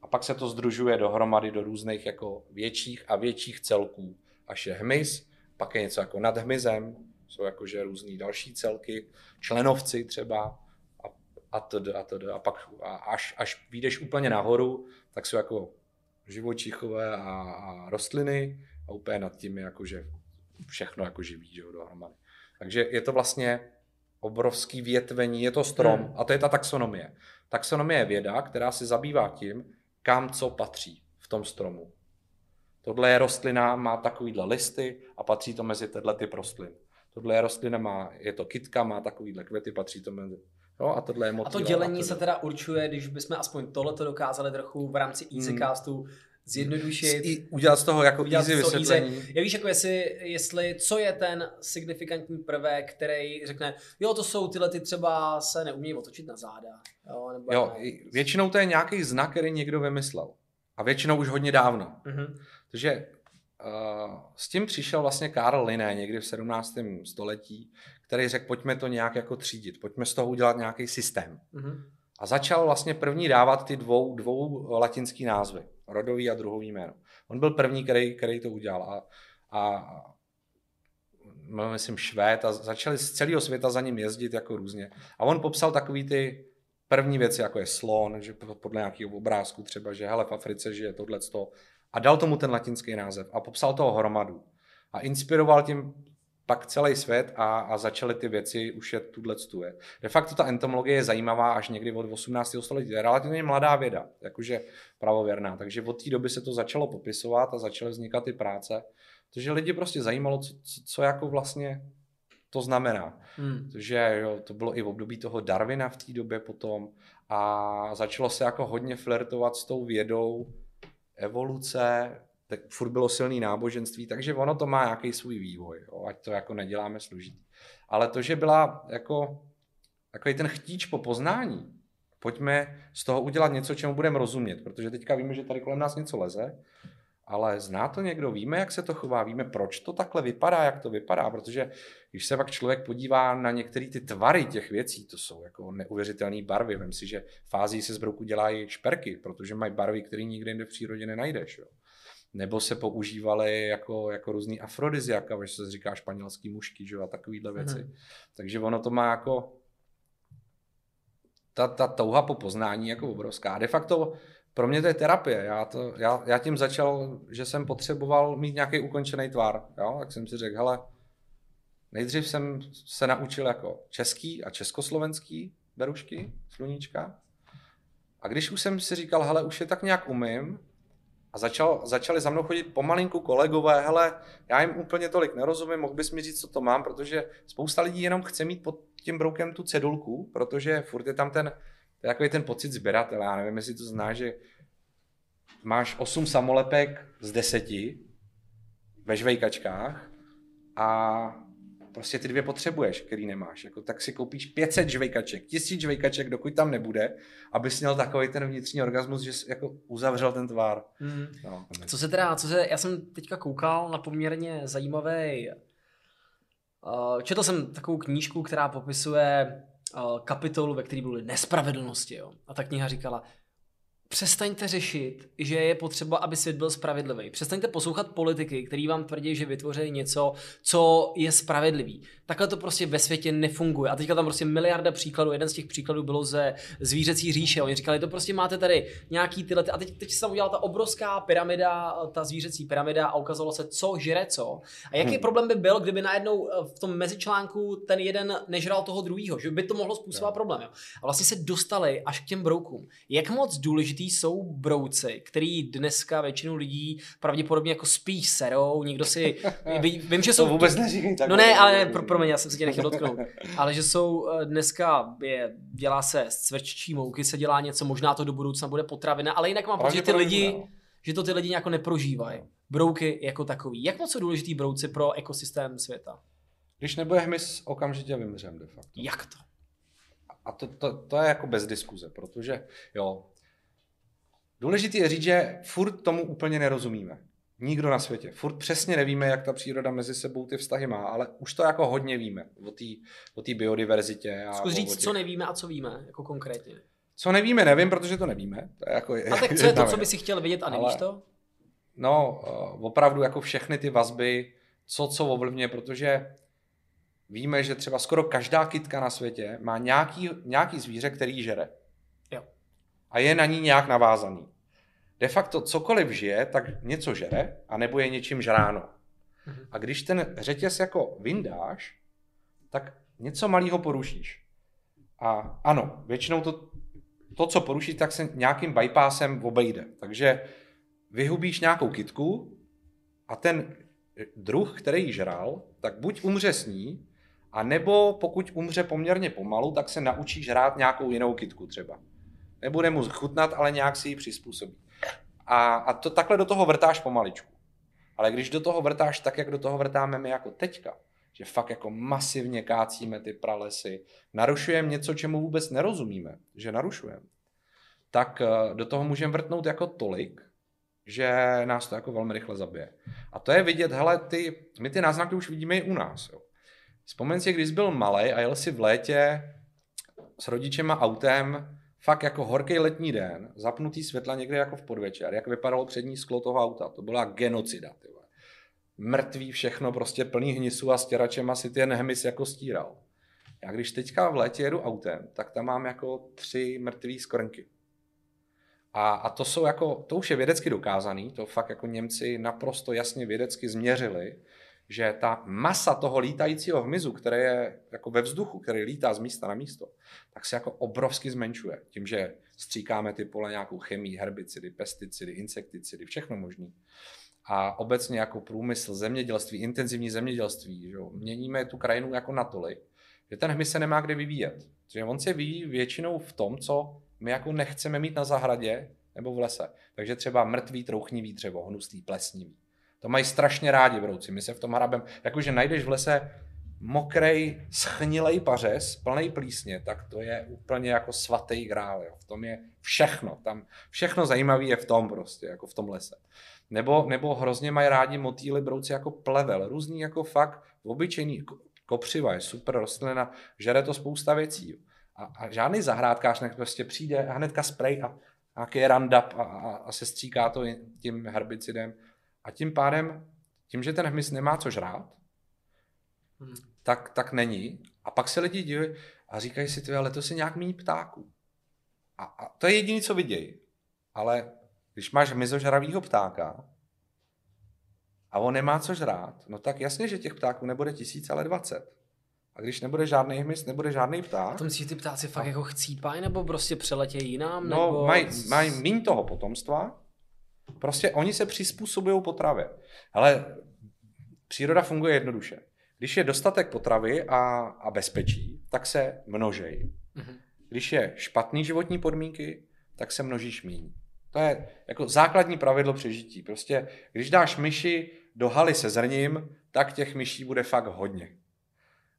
A pak se to združuje dohromady do různých jako větších a větších celků. Až je hmyz, pak je něco jako nad hmyzem, jsou jakože různý další celky, členovci třeba a, a td. a td. A pak a až, až vyjdeš úplně nahoru, tak jsou jako živočichové a, a rostliny a úplně nad tím je jakože všechno jako živý, že jo, dohromady. Takže je to vlastně obrovský větvení, je to strom Hmm. a to je ta taxonomie. Taxonomie je věda, která se zabývá tím, kam co patří v tom stromu. Tohle je rostlina, má takovýhle listy a patří to mezi tyhle typ rostlin. Tohle je rostlina, má, je to kytka, má takovýhle květy, patří to mezi... Jo, a tohle je A motýl. to dělení tohle- se teda určuje, když bychom aspoň tohleto dokázali trochu v rámci Hmm. Zjednodušit. I udělat z toho jako udělat easy to vysvětlení. Easy. Já víš, jako jestli, jestli, co je ten signifikantní prvek, který řekne, jo, to jsou tyhle ty třeba se neumějí otočit na záda. Jo, nebo Jo, ne. i- většinou to je nějaký znak, který někdo vymyslel. A většinou už hodně dávno. Mhm. Takže uh, s tím přišel vlastně Karl Linné někdy v 17. století, který řekl, pojďme to nějak jako třídit, pojďme z toho udělat nějaký systém. Mhm. A začal vlastně první dávat ty dvou, dvou latinský názvy, rodový a druhový jméno. On byl první, který, který to udělal. A, a myslím, Švéd a začali z celého světa za ním jezdit jako různě. A on popsal takový ty první věci, jako je slon, že podle nějakého obrázku třeba, že hele, v Africe žije tohle a dal tomu ten latinský název a popsal toho hromadu. A inspiroval tím pak celý svět a, a začaly ty věci už je tuhle je. De facto ta entomologie je zajímavá až někdy od 18. století. To je relativně mladá věda, jakože pravověrná. Takže od té doby se to začalo popisovat a začaly vznikat ty práce. Takže lidi prostě zajímalo, co, co, co jako vlastně to znamená. Hmm. Takže jo, to bylo i v období toho Darwina v té době potom a začalo se jako hodně flirtovat s tou vědou evoluce, tak furt bylo silný náboženství, takže ono to má nějaký svůj vývoj, jo, ať to jako neděláme složitý. Ale to, že byla jako takový ten chtíč po poznání, pojďme z toho udělat něco, čemu budeme rozumět, protože teďka víme, že tady kolem nás něco leze, ale zná to někdo, víme, jak se to chová, víme, proč to takhle vypadá, jak to vypadá, protože když se pak člověk podívá na některé ty tvary těch věcí, to jsou jako neuvěřitelné barvy. Vem si, že fází se z brouku dělají šperky, protože mají barvy, které nikde jinde v přírodě nenajdeš. Jo. Nebo se používaly jako, jako různý afrodiziaka, když se říká španělský mušky, že a takovýhle věci. Mhm. Takže ono to má jako ta, ta touha po poznání jako obrovská. A de facto pro mě to je terapie. Já, to, já, já tím začal, že jsem potřeboval mít nějaký ukončený tvar. Jo? Tak jsem si řekl, hele, nejdřív jsem se naučil jako český a československý berušky, sluníčka. A když už jsem si říkal, hele, už je tak nějak umím, a začal, začali za mnou chodit pomalinku kolegové, hele, já jim úplně tolik nerozumím, mohl bys mi říct, co to mám, protože spousta lidí jenom chce mít pod tím broukem tu cedulku, protože furt je tam ten, takový ten pocit sběratele, já nevím, jestli to zná, že máš 8 samolepek z 10 ve žvejkačkách a prostě ty dvě potřebuješ, který nemáš. Jako, tak si koupíš 500 žvejkaček, 1000 žvejkaček, dokud tam nebude, abys měl takový ten vnitřní orgasmus, že jsi jako uzavřel ten tvár. Mhm. No, Co se teda, co se, já jsem teďka koukal na poměrně zajímavý, uh, četl jsem takovou knížku, která popisuje uh, kapitolu, ve které byly nespravedlnosti, jo. A ta kniha říkala, přestaňte řešit, že je potřeba, aby svět byl spravedlivý. Přestaňte poslouchat politiky, který vám tvrdí, že vytvoří něco, co je spravedlivý. Takhle to prostě ve světě nefunguje. A teďka tam prostě miliarda příkladů. Jeden z těch příkladů bylo ze zvířecí říše. Oni říkali, to prostě máte tady nějaký tyhle. A teď, teď se tam udělala ta obrovská pyramida, ta zvířecí pyramida a ukázalo se, co žere co. A jaký Hmm. problém by byl, kdyby najednou eh, v tom mezičlánku ten jeden nežral toho druhého, že by to mohlo způsobovat problém. Jo? A vlastně se dostali až k těm broukům. Jak moc důležitý jsou brouci, který dneska většinu lidí pravděpodobně jako spíš serou, někdo si, ví- vím, že jsou... to vůbec neříkej tak. No ne, ale pro, promiň, já jsem se tě nechtěl dotknout. Ale že jsou eh, dneska, je, dělá se z cvrččí mouky, se dělá něco, možná to do budoucna bude potravina, ale jinak mám pocit, že ty lidi, no. že to ty lidi nějak neprožívají. Brouky jako takový. Jak moc jsou důležitý brouci pro ekosystém světa? Když nebude hmyz, okamžitě vymřem de facto. Jak to? A to, to, to je jako bez diskuze, protože jo, důležité je říct, že furt tomu úplně nerozumíme. Nikdo na světě. Furt přesně nevíme, jak ta příroda mezi sebou ty vztahy má, ale už to jako hodně víme o té o biodiverzitě. A Zkus říct, těch- co nevíme a co víme, jako konkrétně. co nevíme, nevím, protože to nevíme. To je jako A tak co je to, co by si chtěl vědět a nevíš Ale- to? No, eh, opravdu jako všechny ty vazby, co co ovlivňuje, protože víme, že třeba skoro každá kytka na světě má nějaký, nějaký zvíře, který žere. A je na ní nějak navázaný. De facto cokoliv žije, tak něco žere, anebo je něčím žráno. Mhm. A když ten řetěz jako vyndáš, tak něco malého porušíš. A ano, většinou to, to, co poruší, tak se nějakým bypassem obejde. Takže vyhubíš nějakou kytku a ten druh, který ji žral, tak buď umře s ní, a nebo pokud umře poměrně pomalu, tak se naučí žrát nějakou jinou kytku třeba. Nebude mu chutnat, ale nějak si ji přizpůsobí. A, a to takhle do toho vrtáš pomaličku. Ale když do toho vrtáš tak, jak do toho vrtáme my jako teďka, že fakt jako masivně kácíme ty pralesy, narušujeme něco, čemu vůbec nerozumíme, že narušujeme, tak eh, do toho můžeme vrtnout jako tolik, že nás to jako velmi rychle zabije. A to je vidět, hele, ty, my ty náznaky už vidíme i u nás. Jo. Vzpomeň si, když jsi byl malý a jel si v létě s rodičema autem, fakt jako horký letní den, zapnutý světla někde jako v podvečer, jak vypadalo přední sklo toho auta. To byla genocida. Ty vole. Mrtvý všechno, prostě plný hnisu a stěračem asi ten hmyz jako stíral. Já když teďka v létě jedu autem, tak tam mám jako tři mrtvé skrnky. A, a to jsou jako, to už je vědecky dokázaný, to fakt jako Němci naprosto jasně vědecky změřili, že ta masa toho lítajícího hmyzu, které je jako ve vzduchu, který lítá z místa na místo, tak se jako obrovsky zmenšuje. Tím, že stříkáme ty pole nějakou chemii, herbicidy, pesticidy, insekticidy, všechno možné. A obecně jako průmysl, zemědělství, intenzivní zemědělství, že jo, měníme tu krajinu jako natolik, že ten hmyz se nemá kde vyvíjet. Protože on se vyvíjí většinou v tom, co my jako nechceme mít na zahradě nebo v lese. Takže třeba mrtvý trouchnivý dřevo, hnustý, plesnivý. To mají strašně rádi brouci. My se v tom hrabem, jakože najdeš v lese mokrej, schnilej pařez, plný plísně, tak to je úplně jako svatý grál. Jo. V tom je všechno. Tam všechno zajímavé je v tom prostě, jako v tom lese. Nebo, nebo hrozně mají rádi motýly brouci jako plevel, různý jako fakt obyčejný, kopřiva je super rostlina, žere to spousta věcí. Jo. A, a žádný zahrádkář nech prostě přijde a hnedka spray a nějaký randap a, a, a se stříká to tím herbicidem. A tím pádem, tím, že ten hmyz nemá co žrát, hmm. tak, tak není. A pak se lidi dívají a říkají si, ale to si nějak méně ptáků. A, a to je jediné, co vidějí. Ale když máš hmyzožravýho ptáka a on nemá co žrát, no tak jasně, že těch ptáků nebude tisíc, ale dvacet. A když nebude žádný hmyz, nebude žádný pták. A to myslíš, ty ptáci fakt a... jako chcípají, nebo prostě přeletějí jinam? No, nebo... mají maj méně toho potomstva, prostě oni se přizpůsobují potravě. Ale příroda funguje jednoduše. Když je dostatek potravy a, a bezpečí, tak se množejí. Mm-hmm. Když je špatný životní podmínky, tak se množíš míň. To je jako základní pravidlo přežití. Prostě, když dáš myši do haly se zrním, tak těch myší bude fakt hodně.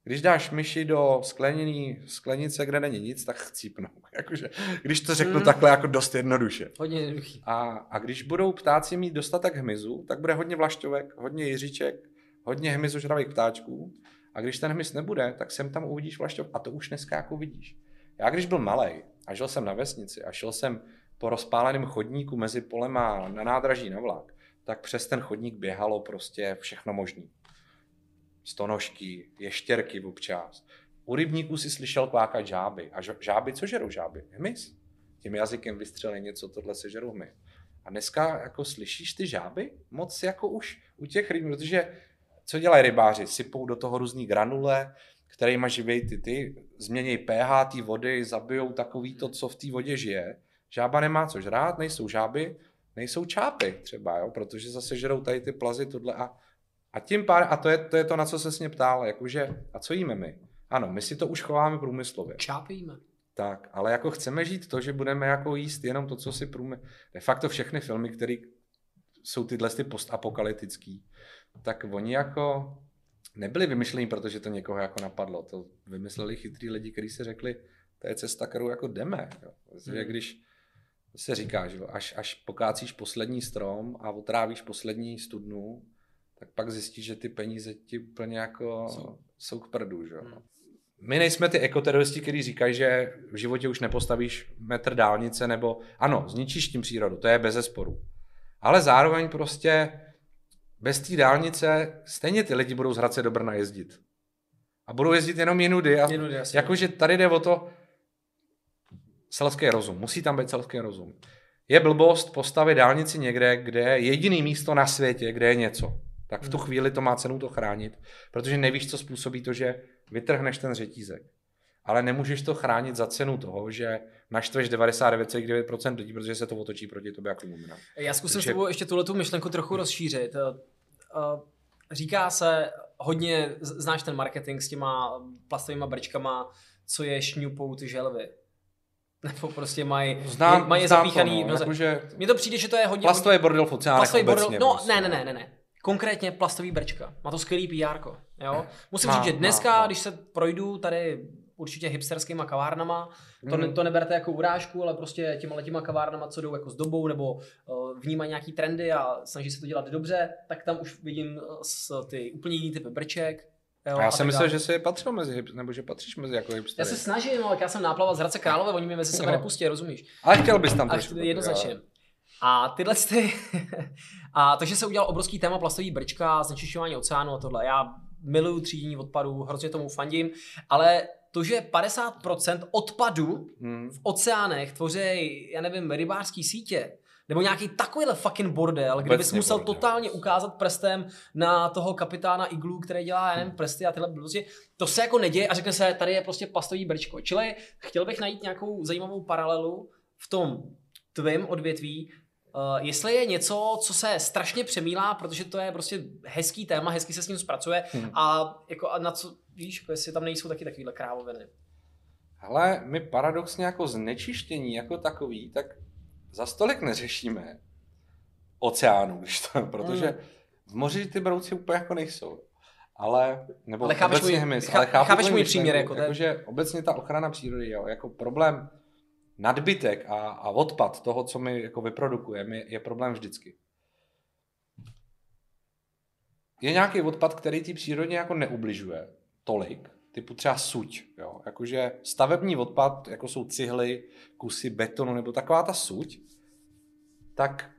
Když dáš myši do skleněný sklenice, kde není nic, tak chcípnou. Jakože, když to řeknu mm. takhle jako dost jednoduše. Hodně jednoduchý. A, a když budou ptáci mít dostatek hmyzu, tak bude hodně vlašťovek, hodně jiříček, hodně hmyzu žravých ptáčků. A když ten hmyz nebude, tak sem tam uvidíš vlašťov a to už dneska jako vidíš. Já když byl malý a žil jsem na vesnici a šel jsem po rozpáleném chodníku mezi polema na nádraží na vlak, tak přes ten chodník běhalo prostě všechno možné stonožky, ještěrky občas. U rybníků si slyšel kvákat žáby. A žáby, co žerou žáby? Hmyz. Tím jazykem vystřelí něco, tohle se žerou hmyz. A dneska jako slyšíš ty žáby? Moc jako už u těch ryb, protože co dělají rybáři? Sypou do toho různý granule, kterýma živějí ty, ty, změní pH té vody, zabijou takový to, co v té vodě žije. Žába nemá co žrát, nejsou žáby, nejsou čápy třeba, jo? protože zase žerou tady ty plazy, tohle a a tím pár, a to je, to je to, na co se mě ptal, jakože, a co jíme my? Ano, my si to už chováme průmyslově. Čápíme. Tak, ale jako chceme žít to, že budeme jako jíst jenom to, co si průmysl... De facto všechny filmy, které jsou tyhle ty postapokalytický, tak oni jako nebyli vymyšlení, protože to někoho jako napadlo. To vymysleli chytrý lidi, kteří se řekli, to je cesta, kterou jako jdeme. Jo. Hmm. Když se říká, že až, až pokácíš poslední strom a otrávíš poslední studnu, tak pak zjistíš, že ty peníze ti úplně jako jsou, jsou k prdu. Že? Hmm. My nejsme ty ekoteroristi, kteří říkají, že v životě už nepostavíš metr dálnice, nebo ano, zničíš tím přírodu, to je bez zesporu. Ale zároveň prostě bez té dálnice stejně ty lidi budou z Hradce do Brna jezdit. A budou jezdit jenom jinudy. A jinudy jakože tady jde o to selský rozum. Musí tam být selský rozum. Je blbost postavit dálnici někde, kde je jediný místo na světě, kde je něco tak v tu hmm. chvíli to má cenu to chránit, protože nevíš, co způsobí to, že vytrhneš ten řetízek. Ale nemůžeš to chránit za cenu toho, že naštveš 99,9% lidí, protože se to otočí proti tobě jako lumina. Já zkusím Takže... s tebou ještě tuhle tu myšlenku trochu rozšířit. Eh, eh, říká se hodně, znáš ten marketing s těma plastovými brčkama, co je šňupou ty želvy. Nebo prostě mají, Znám, mají znám zapíchaný. to, no, jakože Mně to přijde, že to je hodně... plastový bordel v oceánech plastový bordel, obecně. no prostě. ne, ne, ne, ne, ne. Konkrétně plastový brčka. Má to skvělý PR. Jo? Musím Má, říct, že má, dneska, má. když se projdu tady určitě hipsterskýma kavárnama, to, ne, Mhm. to neberte jako urážku, ale prostě těma těma kavárnama, co jdou jako s dobou, nebo uh, vnímají nějaký trendy a snaží se to dělat dobře, tak tam už vidím uh, s, ty úplně jiný typy brček. Jo, A já jsem myslel, dále. že jsi patřil mezi hip, nebo že patříš mezi jako Já hipstery. se snažím, ale já jsem náplava z Hradce Králové, oni mě mezi sebe Jo. nepustí, rozumíš? Ale chtěl bys tam A trošku. jednoznačně. A tyhle ty... a takže se udělal obrovský téma plastový brčka, znečišťování oceánu a tohle. Já miluju třídění odpadů, hrozně tomu fandím, ale to, že 50% odpadu Hmm. v oceánech tvoří, já nevím, rybářský sítě, nebo nějaký takovýhle fucking bordel, kde bys musel bordel. totálně ukázat prstem na toho kapitána Iglu, který dělá, já nevím, prsty a tyhle blbosti. To se jako neděje a řekne se, tady je prostě plastový brčko. Čili chtěl bych najít nějakou zajímavou paralelu v tom tvém odvětví, Uh, jestli je něco, co se strašně přemýlá, protože to je prostě hezký téma, hezky se s ním zpracuje Hmm. a, jako, a na co, víš, jako jestli tam nejsou taky takovýhle krávoviny. Hele, my paradoxně jako znečištění jako takový, tak za stolik neřešíme oceánu, když to, protože Mm. v moři ty brouci úplně jako nejsou. Ale, nebo Ale chápeš obecně můj- hmyz, chá- ale chápu chápeš můj příměr, jako to je- jakože obecně ta ochrana přírody, jo, jako problém nadbytek a, a odpad toho, co my jako vyprodukujeme, je, je problém vždycky. Je nějaký odpad, který té přírodě jako neubližuje tolik, typu třeba suť, jo, jakože stavební odpad, jako jsou cihly, kusy betonu nebo taková ta suť, tak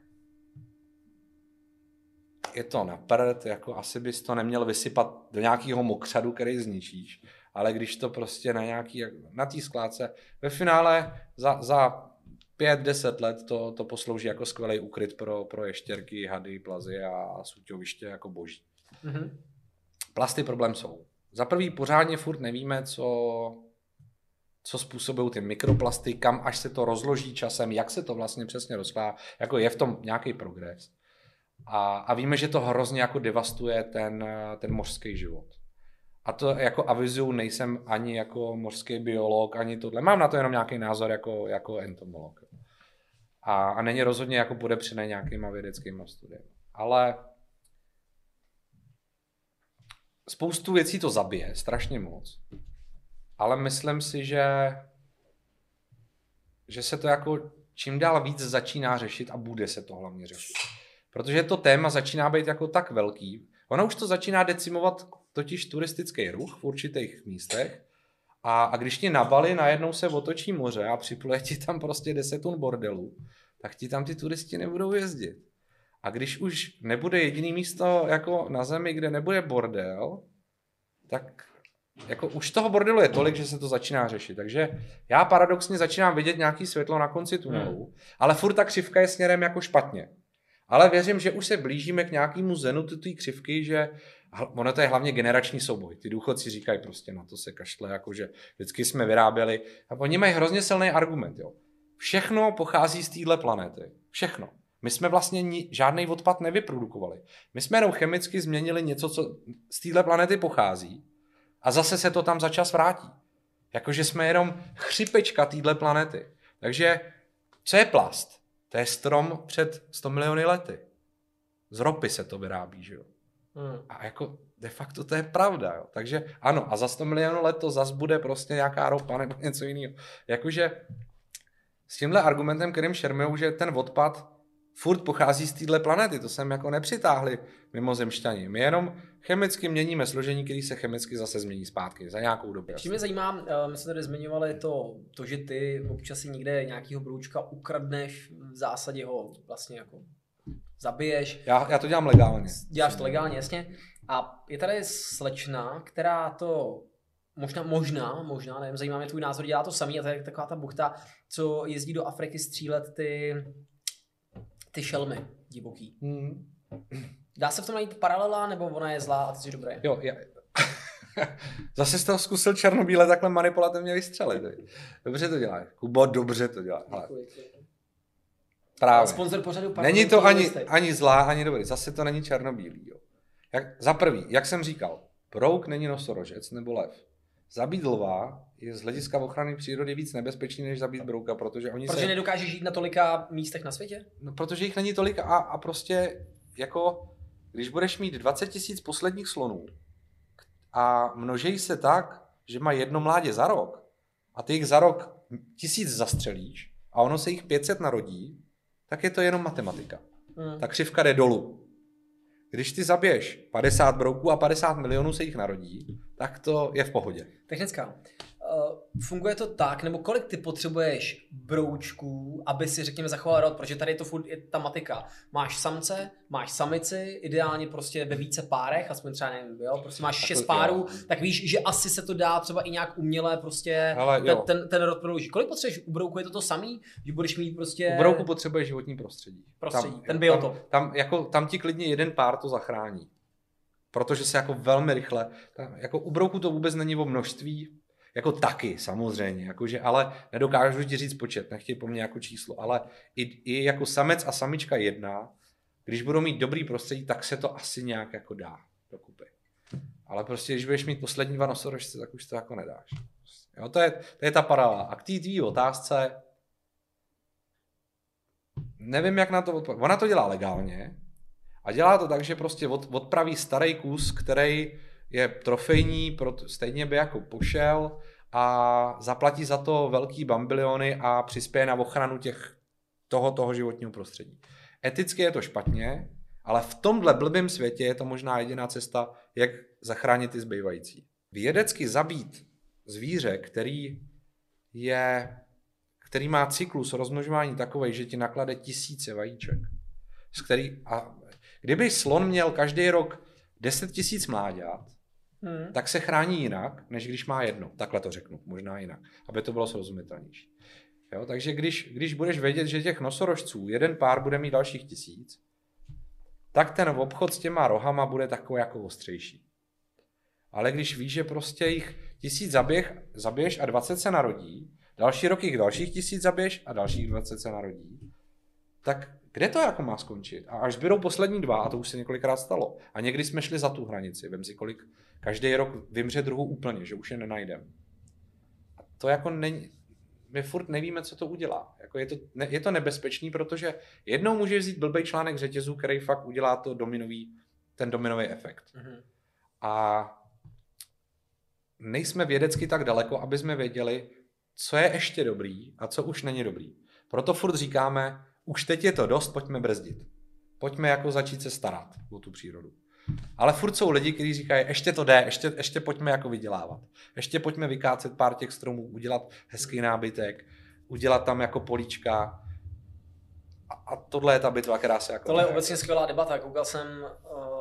je to na prd, jako asi bys to neměl vysypat do nějakého mokřadu, který zničíš, ale když to prostě na nějaký, na té skládce, ve finále za, za 5-10 let to, to poslouží jako skvělý úkryt pro, pro ještěrky, hady, plazy a, suťoviště jako boží. Mhm. Plasty problém jsou. Za prvý pořádně furt nevíme, co, co způsobují ty mikroplasty, kam až se to rozloží časem, jak se to vlastně přesně rozkládá, jako je v tom nějaký progres. A, a víme, že to hrozně jako devastuje ten, ten mořský život. A to jako avizuju, nejsem ani jako mořský biolog, ani tohle. Mám na to jenom nějaký názor jako, jako entomolog. A, a není rozhodně jako podepřený nějakýma vědeckýma studiemi. Ale spoustu věcí to zabije, strašně moc. Ale myslím si, že, že se to jako čím dál víc začíná řešit a bude se to hlavně řešit. Protože to téma začíná být jako tak velký. Ono už to začíná decimovat totiž turistický ruch v určitých místech. A, a když ti na Bali najednou se otočí moře a připluje ti tam prostě 10 tun bordelu, tak ti tam ty turisti nebudou jezdit. A když už nebude jediný místo jako na zemi, kde nebude bordel, tak jako už toho bordelu je tolik, že se to začíná řešit. Takže já paradoxně začínám vidět nějaký světlo na konci tunelu, hmm. ale furt ta křivka je směrem jako špatně. Ale věřím, že už se blížíme k nějakému zenu té křivky, že ono to je hlavně generační souboj. Ty důchodci říkají prostě na to se kašle, jakože vždycky jsme vyráběli. A oni mají hrozně silný argument. Jo. Všechno pochází z téhle planety. Všechno. My jsme vlastně ni- žádný odpad nevyprodukovali. My jsme jenom chemicky změnili něco, co z téhle planety pochází a zase se to tam za čas vrátí. Jakože jsme jenom chřipečka téhle planety. Takže co je plast? To je strom před 100 miliony lety. Z ropy se to vyrábí, že jo? Hmm. A jako de facto to je pravda, jo. Takže ano, a za 100 milionů let to zas bude prostě nějaká ropa nebo něco jiného. Jakože s tímhle argumentem, kterým šermujou, že ten odpad furt pochází z téhle planety, to jsem jako nepřitáhli mimozemšťani. My jenom chemicky měníme složení, který se chemicky zase změní zpátky za nějakou dobu. Ještě mě zajímá, eh, my jsme tady zmiňovali to, to, že ty občas si někde nějakýho broučka ukradneš, v zásadě ho vlastně jako zabiješ, Já, já to dělám legálně. děláš to legálně, jasně. A je tady slečna, která to možná, možná, možná, nevím, zajímá mě tvůj názor, dělá to samý a to je taková ta buchta, co jezdí do Afriky střílet ty, ty šelmy divoký. Hmm. Dá se v tom najít paralela, nebo ona je zlá a ty jsi dobrý? Jo, já... Zase jsi to zkusil černobíle takhle manipulativně vystřelit. Dobře to dělá. Kubo, dobře to dělá. Ale Děkuji. Právě. Sponzor pořadu Není to ani, ani zlá, ani dobrý. Zase to není černobílý. Jo. Jak, za prvý, jak jsem říkal, prouk není nosorožec nebo lev. zabít lva je z hlediska ochrany přírody víc nebezpečný, než zabít brouka, protože oni Protože se... nedokáže žít na tolika místech na světě? No, protože jich není tolik a, a prostě jako, když budeš mít 20 tisíc posledních slonů a množej se tak, že má jedno mládě za rok a ty jich za rok tisíc zastřelíš a ono se jich 500 narodí, tak je to jenom matematika. Hmm. Ta křivka jde dolů. Když ty zabiješ 50 brouků a 50 milionů se jich narodí, tak to je v pohodě. Technická. Uh, funguje to tak, nebo kolik ty potřebuješ broučků, aby si, řekněme, zachoval rod, protože tady je to furt je ta matika. Máš samce, máš samici, ideálně prostě ve více párech, aspoň třeba nevím, jo, prostě máš Tak šest párů, jo. tak víš, že asi se to dá třeba i nějak uměle prostě Ale ten, ten, ten rod prodloužit. Kolik potřebuješ u brouku, je to to samý, že budeš mít prostě... U brouku potřebuje životní prostředí. Prostředí, ten tam, biotop. Tam, jako, tam ti klidně jeden pár to zachrání. Protože se jako velmi rychle, tam, jako u brouku to vůbec není o množství, jako taky samozřejmě, jakože, ale nedokážu ti říct počet, nechtěj po mně jako číslo, ale i, i jako samec a samička jedna, když budou mít dobrý prostředí, tak se to asi nějak jako dá dokupy. Ale prostě, když budeš mít poslední dva nosorožce, tak už to jako nedáš. Jo, to, je, to je ta paralela. A k té tvý otázce, nevím, jak na to odpovědět. Ona to dělá legálně a dělá to tak, že prostě od, odpraví starý kus, který je trofejní, stejně by jako pošel a zaplatí za to velký bambiliony a přispěje na ochranu těch, toho, toho životního prostředí. Eticky je to špatně, ale v tomhle blbém světě je to možná jediná cesta, jak zachránit ty zbývající. Vědecky zabít zvíře, který je který má cyklus rozmnožování takový, že ti naklade tisíce vajíček. Z který, a kdyby slon měl každý rok 10 tisíc mláďat, Hmm. tak se chrání jinak, než když má jedno. Takhle to řeknu, možná jinak, aby to bylo srozumitelnější. Jo, takže když, když budeš vědět, že těch nosorožců jeden pár bude mít dalších tisíc, tak ten obchod s těma rohama bude takový jako ostřejší. Ale když víš, že prostě jich tisíc zaběh, zabiješ a 20 se narodí, další rok jich dalších tisíc zabiješ a dalších 20 se narodí, tak kde to jako má skončit? A až zbydou poslední dva, a to už se několikrát stalo, a někdy jsme šli za tu hranici, vem si kolik, každý rok vymře druhou úplně, že už je nenajdem. A to jako není, my furt nevíme, co to udělá. Jako je, to, ne, je to nebezpečný, protože jednou může vzít blbej článek řetězu, který fakt udělá to dominový, ten dominový efekt. Mhm. A nejsme vědecky tak daleko, aby jsme věděli, co je ještě dobrý a co už není dobrý. Proto furt říkáme, už teď je to dost, pojďme brzdit. Pojďme jako začít se starat o tu přírodu. Ale furt jsou lidi, kteří říkají, ještě to jde, ještě, ještě pojďme jako vydělávat. Ještě pojďme vykácet pár těch stromů, udělat hezký nábytek, udělat tam jako políčka. A, a tohle je ta bitva, která se jako... Tohle je obecně skvělá debata. Koukal jsem uh,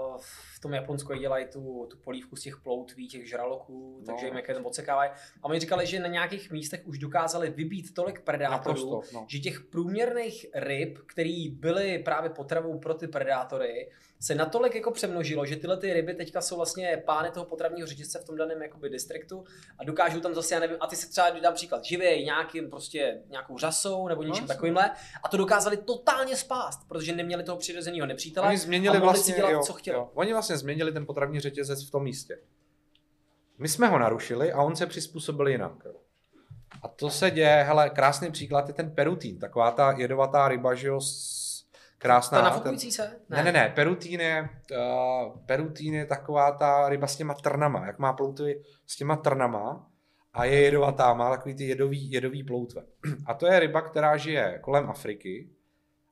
v tom Japonsku, dělají tu, tu polívku z těch ploutví, těch žraloků, takže No. jim jak je tam odsekávají. A oni říkali, že na nějakých místech už dokázali vybít tolik predátorů, Naprosto, no. že těch průměrných ryb, které byly právě potravou pro ty predátory, se natolik jako přemnožilo, že tyhle ty ryby teďka jsou vlastně pány toho potravního řetězce v tom daném jakoby distriktu a dokážou tam zase, já nevím, a ty si třeba dám příklad, živěj nějakým prostě nějakou řasou nebo něčím No, takovýmhle a to dokázali totálně spást, protože neměli toho přirozeného nepřítele Oni změnili a mohli vlastně, si dělat, jo, co chtěli. Jo. Oni vlastně změnili ten potravní řetězec v tom místě. My jsme ho narušili a on se přizpůsobil jinak. jo. A to se děje, hele, krásný příklad je ten perutín, taková ta jedovatá ryba, že jo, s- krásná. Ta ten- nafukující se? Ne, ne, ne, perutín je, uh, perutín je taková ta ryba s těma trnama, jak má ploutvy s těma trnama a je jedovatá, má takový ty jedový, jedový ploutve. A to je ryba, která žije kolem Afriky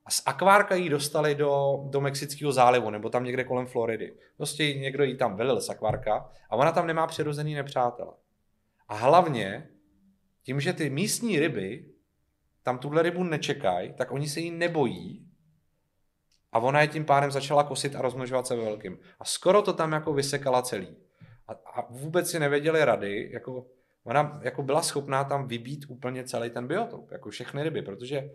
a z akvárka ji dostali do, do Mexického zálivu nebo tam někde kolem Floridy. Prostě někdo ji tam velil z akvárka a ona tam nemá přirozený nepřátele. A hlavně tím, že ty místní ryby tam tuhle rybu nečekají, tak oni se jí nebojí a ona je tím pádem začala kosit a rozmnožovat se ve velkým. A skoro to tam jako vysekala celý. A, a vůbec si nevěděli rady, jako ona jako byla schopná tam vybít úplně celý ten biotop, jako všechny ryby, protože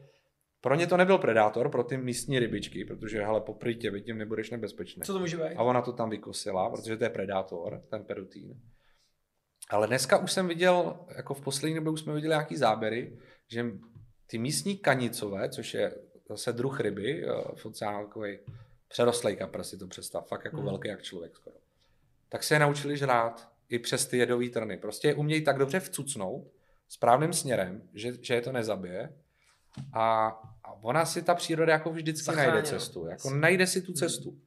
pro ně to nebyl predátor, pro ty místní rybičky, protože hele, popryj tě, vidím, nebudeš nebezpečný. Co to může být? A ona to tam vykosila, protože to je predátor, ten perutín. Ale dneska už jsem viděl, jako v poslední době už jsme viděli nějaký záběry, že ty místní kanicové, což je zase druh ryby, eh, v oceánu takový přerostlej kapr, si to představ, fakt jako Hmm. velký jak člověk skoro. Tak se je naučili žrát i přes ty jedové trny. Prostě je umějí tak dobře vcucnout správným směrem, že, že je to nezabije. A, a ona si ta příroda jako vždycky Zachrání, najde cestu. Jako najde si tu cestu.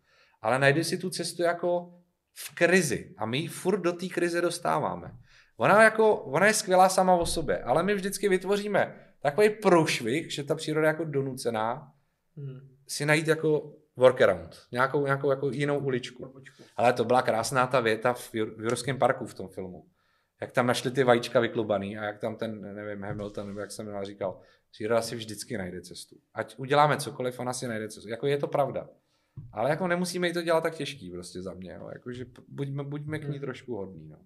Ale najde si tu cestu jako v krizi. A my ji furt do té krize dostáváme. Ona, jako, ona je skvělá sama o sobě, ale my vždycky vytvoříme takový průšvih, že ta příroda je jako donucená Hmm. si najít jako workaround, nějakou, nějakou jako jinou uličku. Ale to byla krásná ta věta v, Jur- v Jurském parku v tom filmu. Jak tam našli ty vajíčka vyklubaný a jak tam ten, nevím, Hamilton, nebo jak jsem jmenoval, říkal, příroda si vždycky najde cestu. Ať uděláme cokoliv, ona si najde cestu. Jako je to pravda. Ale jako nemusíme jí to dělat tak těžký prostě za mě. Jo. Jakože buďme, buďme k ní Hmm. trošku hodný. No.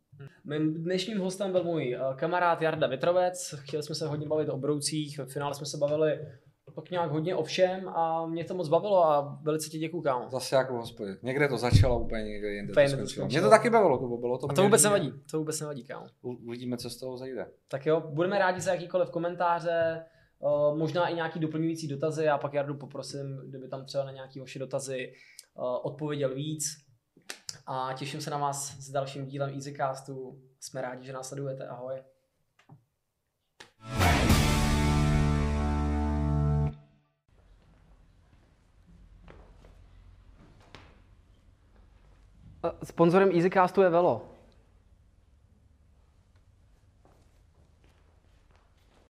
Mým dnešním hostem byl můj eh, kamarád Jarda Vitrovec. Chtěli jsme se hodně bavit o broucích, ve finále jsme se bavili pak nějak hodně o všem a mě to moc bavilo a velice ti děkuju, kámo. Zase jako v hospodě. Někde to začalo, úplně někde jinde to skončilo. Mě to taky bavilo, Kubo, bylo to A to vůbec nevadí, to vůbec nevadí, kámo. Uvidíme, co z toho zajde. Tak jo, budeme rádi za jakýkoliv komentáře, možná i nějaký doplňující dotazy a pak Jardu poprosím, kdyby tam třeba na nějaké vaše dotazy odpověděl víc. A těším se na vás s dalším dílem EasyCastu. Jsme rádi, že nás sledujete. Ahoj. Sponzorem EasyCastu je Velo.